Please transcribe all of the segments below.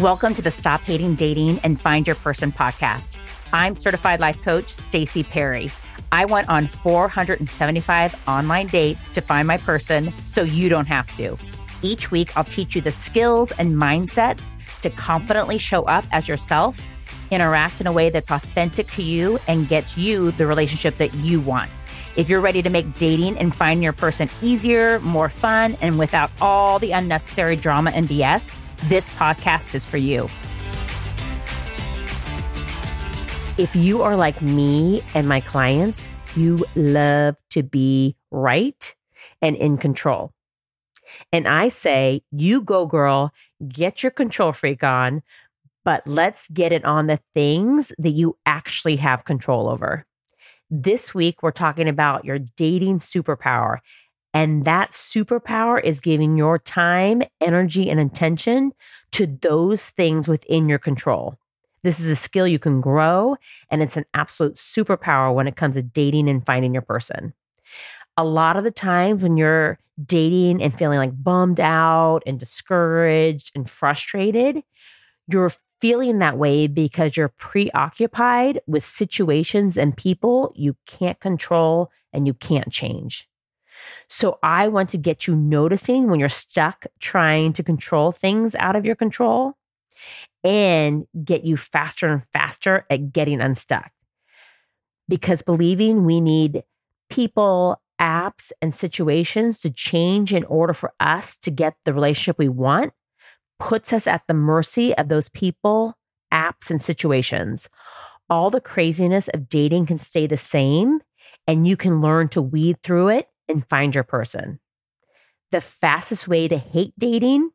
Welcome to the Stop Hating Dating and Find Your Person podcast. I'm certified life coach Stacy Perry. I went on 475 online dates to find my person so you don't have to. Each week, I'll teach you the skills and mindsets to confidently show up as yourself, interact in a way that's authentic to you, and gets you the relationship that you want. If you're ready to make dating and finding your person easier, more fun, and without all the unnecessary drama and BS, this podcast is for you. If you are like me and my clients, you love to be right and in control. And I say, you go, girl, get your control freak on, but let's get it on the things that you actually have control over. This week, we're talking about your dating superpower and that superpower is giving your time, energy, and attention to those things within your control. This is a skill you can grow, and it's an absolute superpower when it comes to dating and finding your person. A lot of the times when you're dating and feeling like bummed out and discouraged and frustrated, you're feeling that way because you're preoccupied with situations and people you can't control and you can't change. So I want to get you noticing when you're stuck trying to control things out of your control and get you faster and faster at getting unstuck. Because believing we need people, apps, and situations to change in order for us to get the relationship we want puts us at the mercy of those people, apps, and situations. All the craziness of dating can stay the same, and you can learn to weed through it and find your person. The fastest way to hate dating,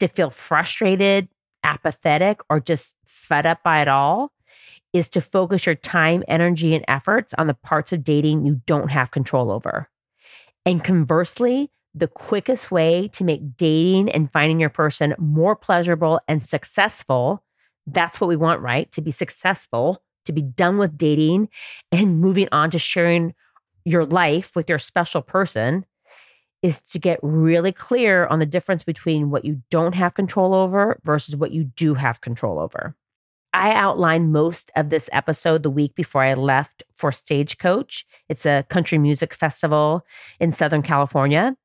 to feel frustrated, apathetic, or just fed up by it all, is to focus your time, energy, and efforts on the parts of dating you don't have control over. And conversely, the quickest way to make dating and finding your person more pleasurable and successful that's what we want, right? To be successful, to be done with dating and moving on to sharing your life with your special person is to get really clear on the difference between what you don't have control over versus what you do have control over. I outlined most of this episode the week before I left for Stagecoach. It's a country music festival in Southern California.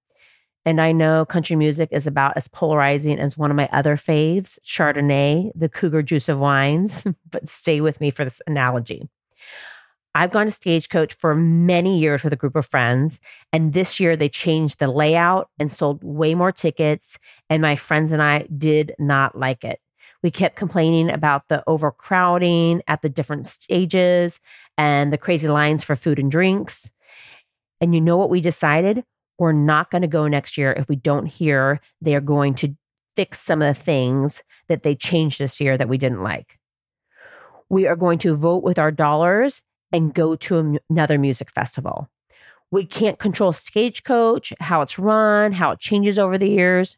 And I know country music is about as polarizing as one of my other faves, Chardonnay, the cougar juice of wines, but stay with me for this analogy. I've gone to Stagecoach for many years with a group of friends. And this year they changed the layout and sold way more tickets. And my friends and I did not like it. We kept complaining about the overcrowding at the different stages and the crazy lines for food and drinks. And you know what we decided? We're not going to go next year if we don't hear they are going to fix some of the things that they changed this year that we didn't like. We are going to vote with our dollars and go to another music festival. We can't control Stagecoach, how it's run, how it changes over the years.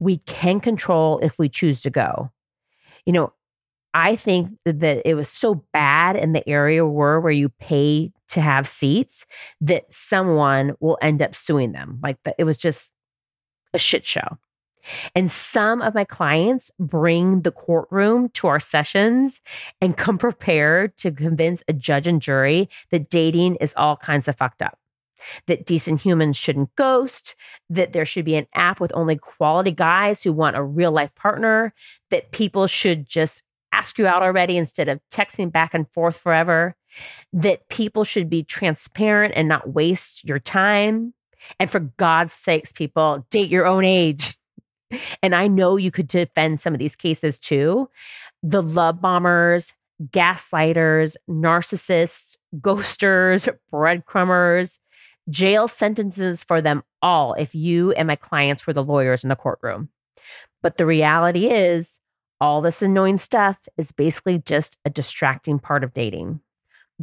We can control if we choose to go. You know, I think that it was so bad in the area where where you pay to have seats that someone will end up suing them. Like it was just a shit show. And some of my clients bring the courtroom to our sessions and come prepared to convince a judge and jury that dating is all kinds of fucked up. That decent humans shouldn't ghost, that there should be an app with only quality guys who want a real life partner, that people should just ask you out already instead of texting back and forth forever, that people should be transparent and not waste your time. And for God's sakes, people, date your own age. And I know you could defend some of these cases too. The love bombers, gaslighters, narcissists, ghosters, breadcrumbers, jail sentences for them all if you and my clients were the lawyers in the courtroom. But the reality is, all this annoying stuff is basically just a distracting part of dating.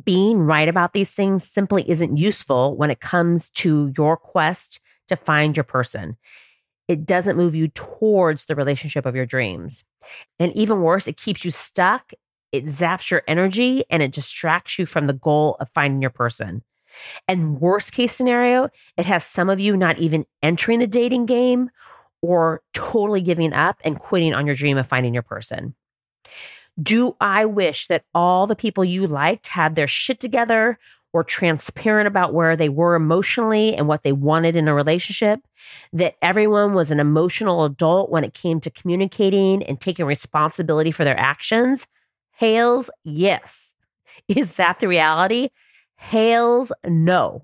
Being right about these things simply isn't useful when it comes to your quest to find your person it doesn't move you towards the relationship of your dreams. And even worse, it keeps you stuck, it zaps your energy, and it distracts you from the goal of finding your person. And worst case scenario, it has some of you not even entering the dating game or totally giving up and quitting on your dream of finding your person. Do I wish that all the people you liked had their shit together, were transparent about where they were emotionally and what they wanted in a relationship? That everyone was an emotional adult when it came to communicating and taking responsibility for their actions? Hales, yes. Is that the reality? Hales, no.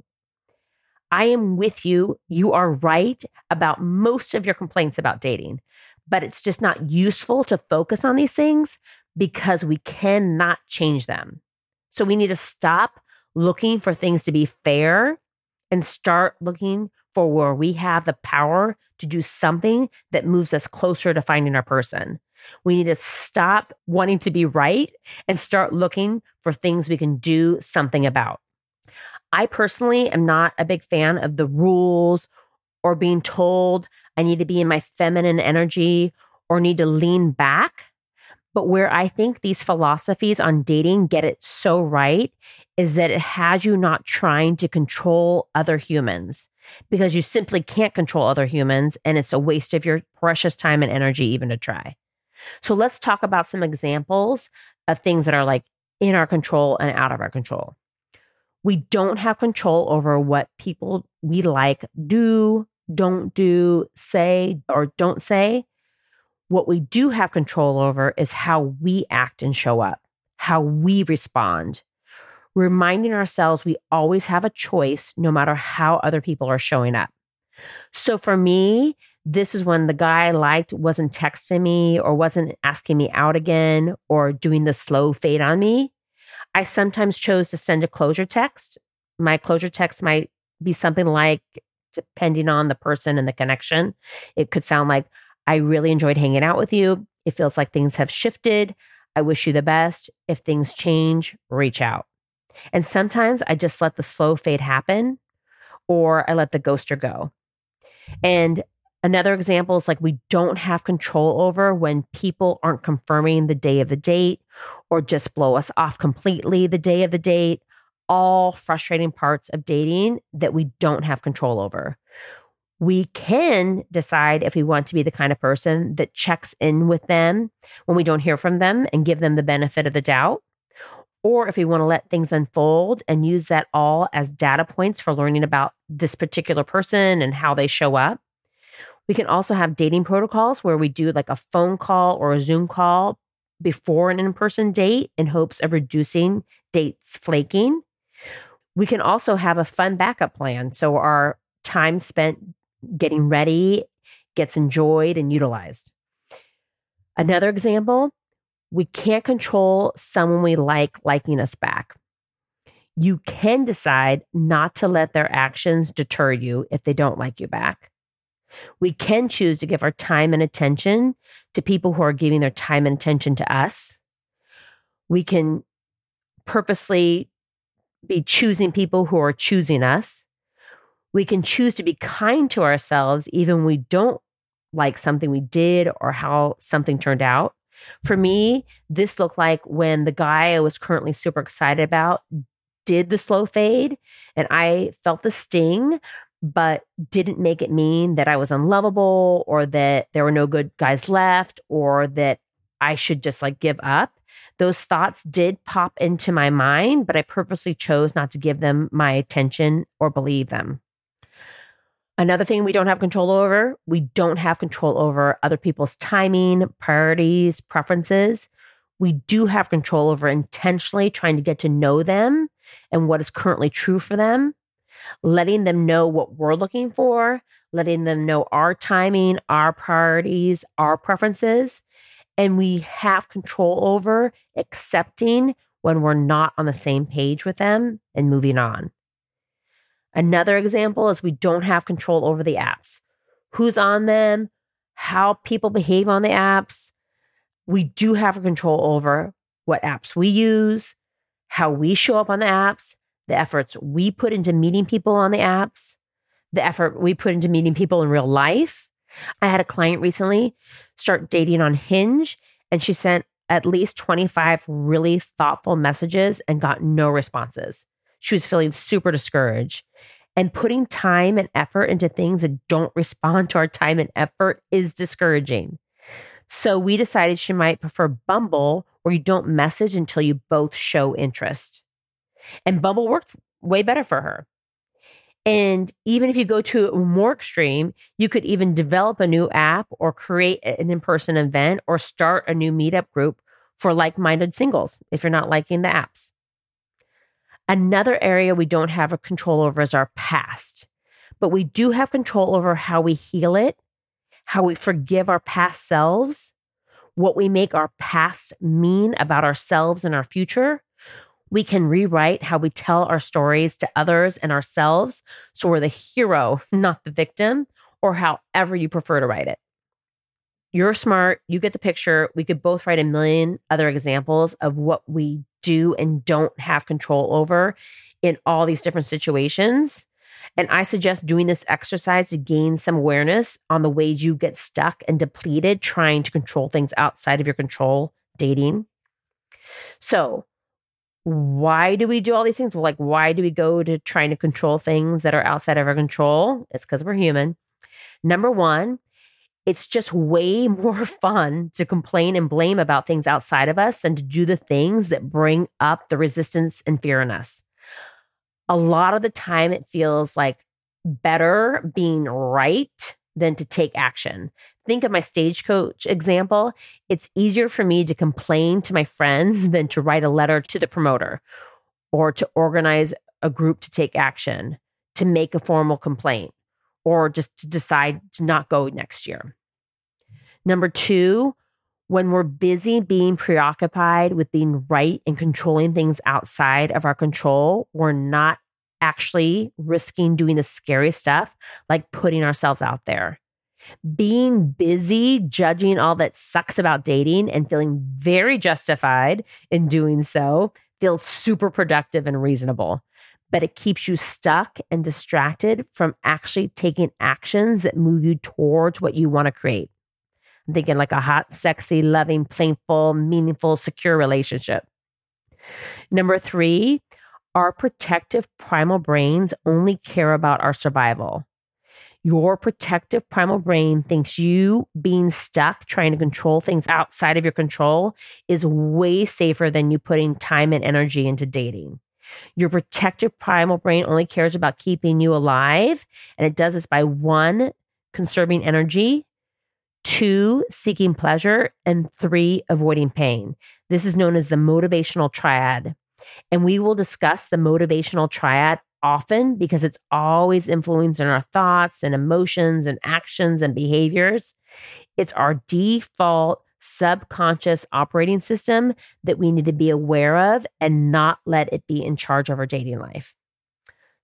I am with you. You are right about most of your complaints about dating, but it's just not useful to focus on these things because we cannot change them. So we need to stop looking for things to be fair and start looking for where we have the power to do something that moves us closer to finding our person. We need to stop wanting to be right and start looking for things we can do something about. I personally am not a big fan of the rules or being told I need to be in my feminine energy or need to lean back. But where I think these philosophies on dating get it so right is that it has you not trying to control other humans because you simply can't control other humans and it's a waste of your precious time and energy even to try. So let's talk about some examples of things that are like in our control and out of our control. We don't have control over what people we like do, don't do, say, or don't say. What we do have control over is how we act and show up, how we respond. Reminding ourselves we always have a choice no matter how other people are showing up. So for me, this is when the guy I liked wasn't texting me or wasn't asking me out again or doing the slow fade on me. I sometimes chose to send a closure text. My closure text might be something like, depending on the person and the connection, it could sound like, I really enjoyed hanging out with you. It feels like things have shifted. I wish you the best. If things change, reach out. And sometimes I just let the slow fade happen or I let the ghoster go. And another example is like we don't have control over when people aren't confirming the day of the date or just blow us off completely the day of the date. All frustrating parts of dating that we don't have control over. We can decide if we want to be the kind of person that checks in with them when we don't hear from them and give them the benefit of the doubt. Or if we want to let things unfold and use that all as data points for learning about this particular person and how they show up. We can also have dating protocols where we do like a phone call or a Zoom call before an in person date in hopes of reducing dates flaking. We can also have a fun backup plan. So our time spent getting ready gets enjoyed and utilized. Another example we can't control someone we like liking us back. You can decide not to let their actions deter you if they don't like you back. We can choose to give our time and attention to people who are giving their time and attention to us. We can purposely be choosing people who are choosing us. We can choose to be kind to ourselves even when we don't like something we did or how something turned out. For me, this looked like when the guy I was currently super excited about did the slow fade and I felt the sting, but didn't make it mean that I was unlovable or that there were no good guys left or that I should just like give up. Those thoughts did pop into my mind, but I purposely chose not to give them my attention or believe them. Another thing we don't have control over, we don't have control over other people's timing, priorities, preferences. We do have control over intentionally trying to get to know them and what is currently true for them, letting them know what we're looking for, letting them know our timing, our priorities, our preferences. And we have control over accepting when we're not on the same page with them and moving on. Another example is we don't have control over the apps who's on them, how people behave on the apps. We do have control over what apps we use, how we show up on the apps, the efforts we put into meeting people on the apps, the effort we put into meeting people in real life. I had a client recently start dating on Hinge, and she sent at least 25 really thoughtful messages and got no responses. She was feeling super discouraged. And putting time and effort into things that don't respond to our time and effort is discouraging. So we decided she might prefer Bumble, where you don't message until you both show interest. And Bumble worked way better for her. And even if you go to more extreme, you could even develop a new app or create an in person event or start a new meetup group for like minded singles if you're not liking the apps. Another area we don't have a control over is our past, but we do have control over how we heal it, how we forgive our past selves, what we make our past mean about ourselves and our future, we can rewrite how we tell our stories to others and ourselves. So we're the hero, not the victim, or however you prefer to write it. You're smart. You get the picture. We could both write a million other examples of what we do and don't have control over in all these different situations. And I suggest doing this exercise to gain some awareness on the ways you get stuck and depleted trying to control things outside of your control dating. So, why do we do all these things? Well, like, why do we go to trying to control things that are outside of our control? It's because we're human. Number one, it's just way more fun to complain and blame about things outside of us than to do the things that bring up the resistance and fear in us. A lot of the time, it feels like better being right than to take action think of my stagecoach example, it's easier for me to complain to my friends than to write a letter to the promoter or to organize a group to take action, to make a formal complaint, or just to decide to not go next year. Number two, when we're busy being preoccupied with being right and controlling things outside of our control, we're not actually risking doing the scary stuff like putting ourselves out there being busy judging all that sucks about dating and feeling very justified in doing so feels super productive and reasonable. But it keeps you stuck and distracted from actually taking actions that move you towards what you want to create. I'm thinking like a hot, sexy, loving, playful, meaningful, secure relationship. Number three, our protective primal brains only care about our survival. Your protective primal brain thinks you being stuck trying to control things outside of your control is way safer than you putting time and energy into dating. Your protective primal brain only cares about keeping you alive, and it does this by one, conserving energy, two, seeking pleasure, and three, avoiding pain. This is known as the motivational triad. And we will discuss the motivational triad often because it's always influencing our thoughts and emotions and actions and behaviors. It's our default subconscious operating system that we need to be aware of and not let it be in charge of our dating life.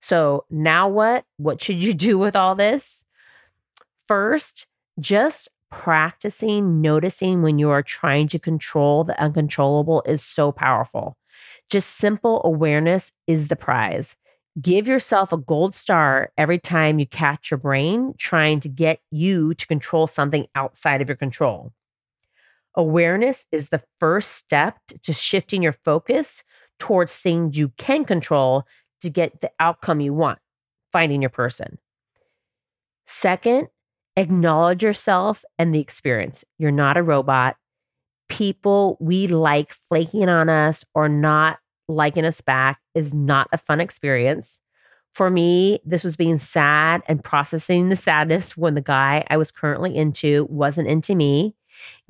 So, now what? What should you do with all this? First, just practicing noticing when you are trying to control the uncontrollable is so powerful. Just simple awareness is the prize. Give yourself a gold star every time you catch your brain trying to get you to control something outside of your control. Awareness is the first step to shifting your focus towards things you can control to get the outcome you want, finding your person. Second, acknowledge yourself and the experience. You're not a robot. People we like flaking on us or not liking us back is not a fun experience. For me, this was being sad and processing the sadness when the guy I was currently into wasn't into me,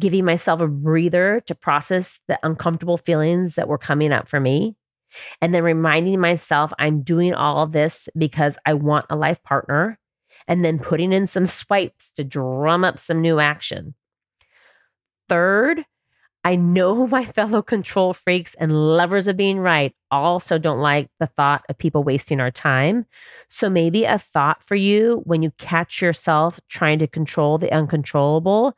giving myself a breather to process the uncomfortable feelings that were coming up for me, and then reminding myself I'm doing all of this because I want a life partner, and then putting in some swipes to drum up some new action. Third, I know my fellow control freaks and lovers of being right also don't like the thought of people wasting our time. So maybe a thought for you when you catch yourself trying to control the uncontrollable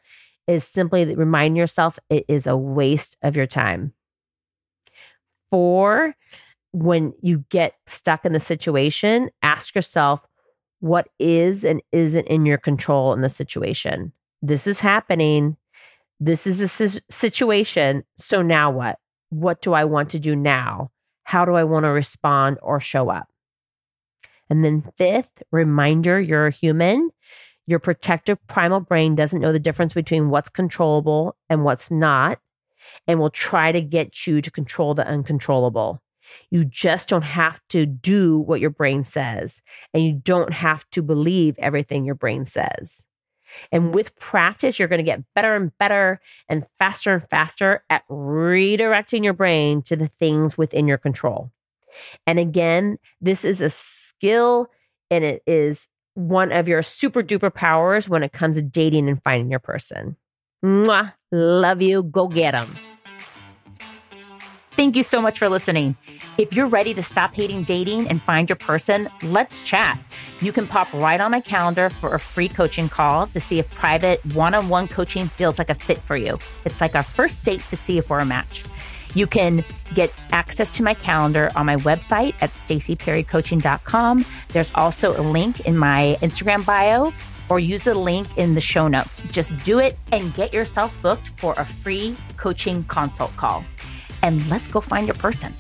is simply remind yourself it is a waste of your time. Four, when you get stuck in the situation, ask yourself what is and isn't in your control in the situation. This is happening this is a situation. So now what? What do I want to do now? How do I want to respond or show up? And then, fifth, reminder you're a human. Your protective primal brain doesn't know the difference between what's controllable and what's not, and will try to get you to control the uncontrollable. You just don't have to do what your brain says, and you don't have to believe everything your brain says. And with practice, you're going to get better and better and faster and faster at redirecting your brain to the things within your control. And again, this is a skill and it is one of your super duper powers when it comes to dating and finding your person. Mwah. Love you. Go get them. Thank you so much for listening. If you're ready to stop hating dating and find your person, let's chat. You can pop right on my calendar for a free coaching call to see if private one on one coaching feels like a fit for you. It's like our first date to see if we're a match. You can get access to my calendar on my website at stacyperrycoaching.com. There's also a link in my Instagram bio or use the link in the show notes. Just do it and get yourself booked for a free coaching consult call and let's go find your person.